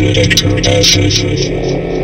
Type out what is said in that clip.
director acid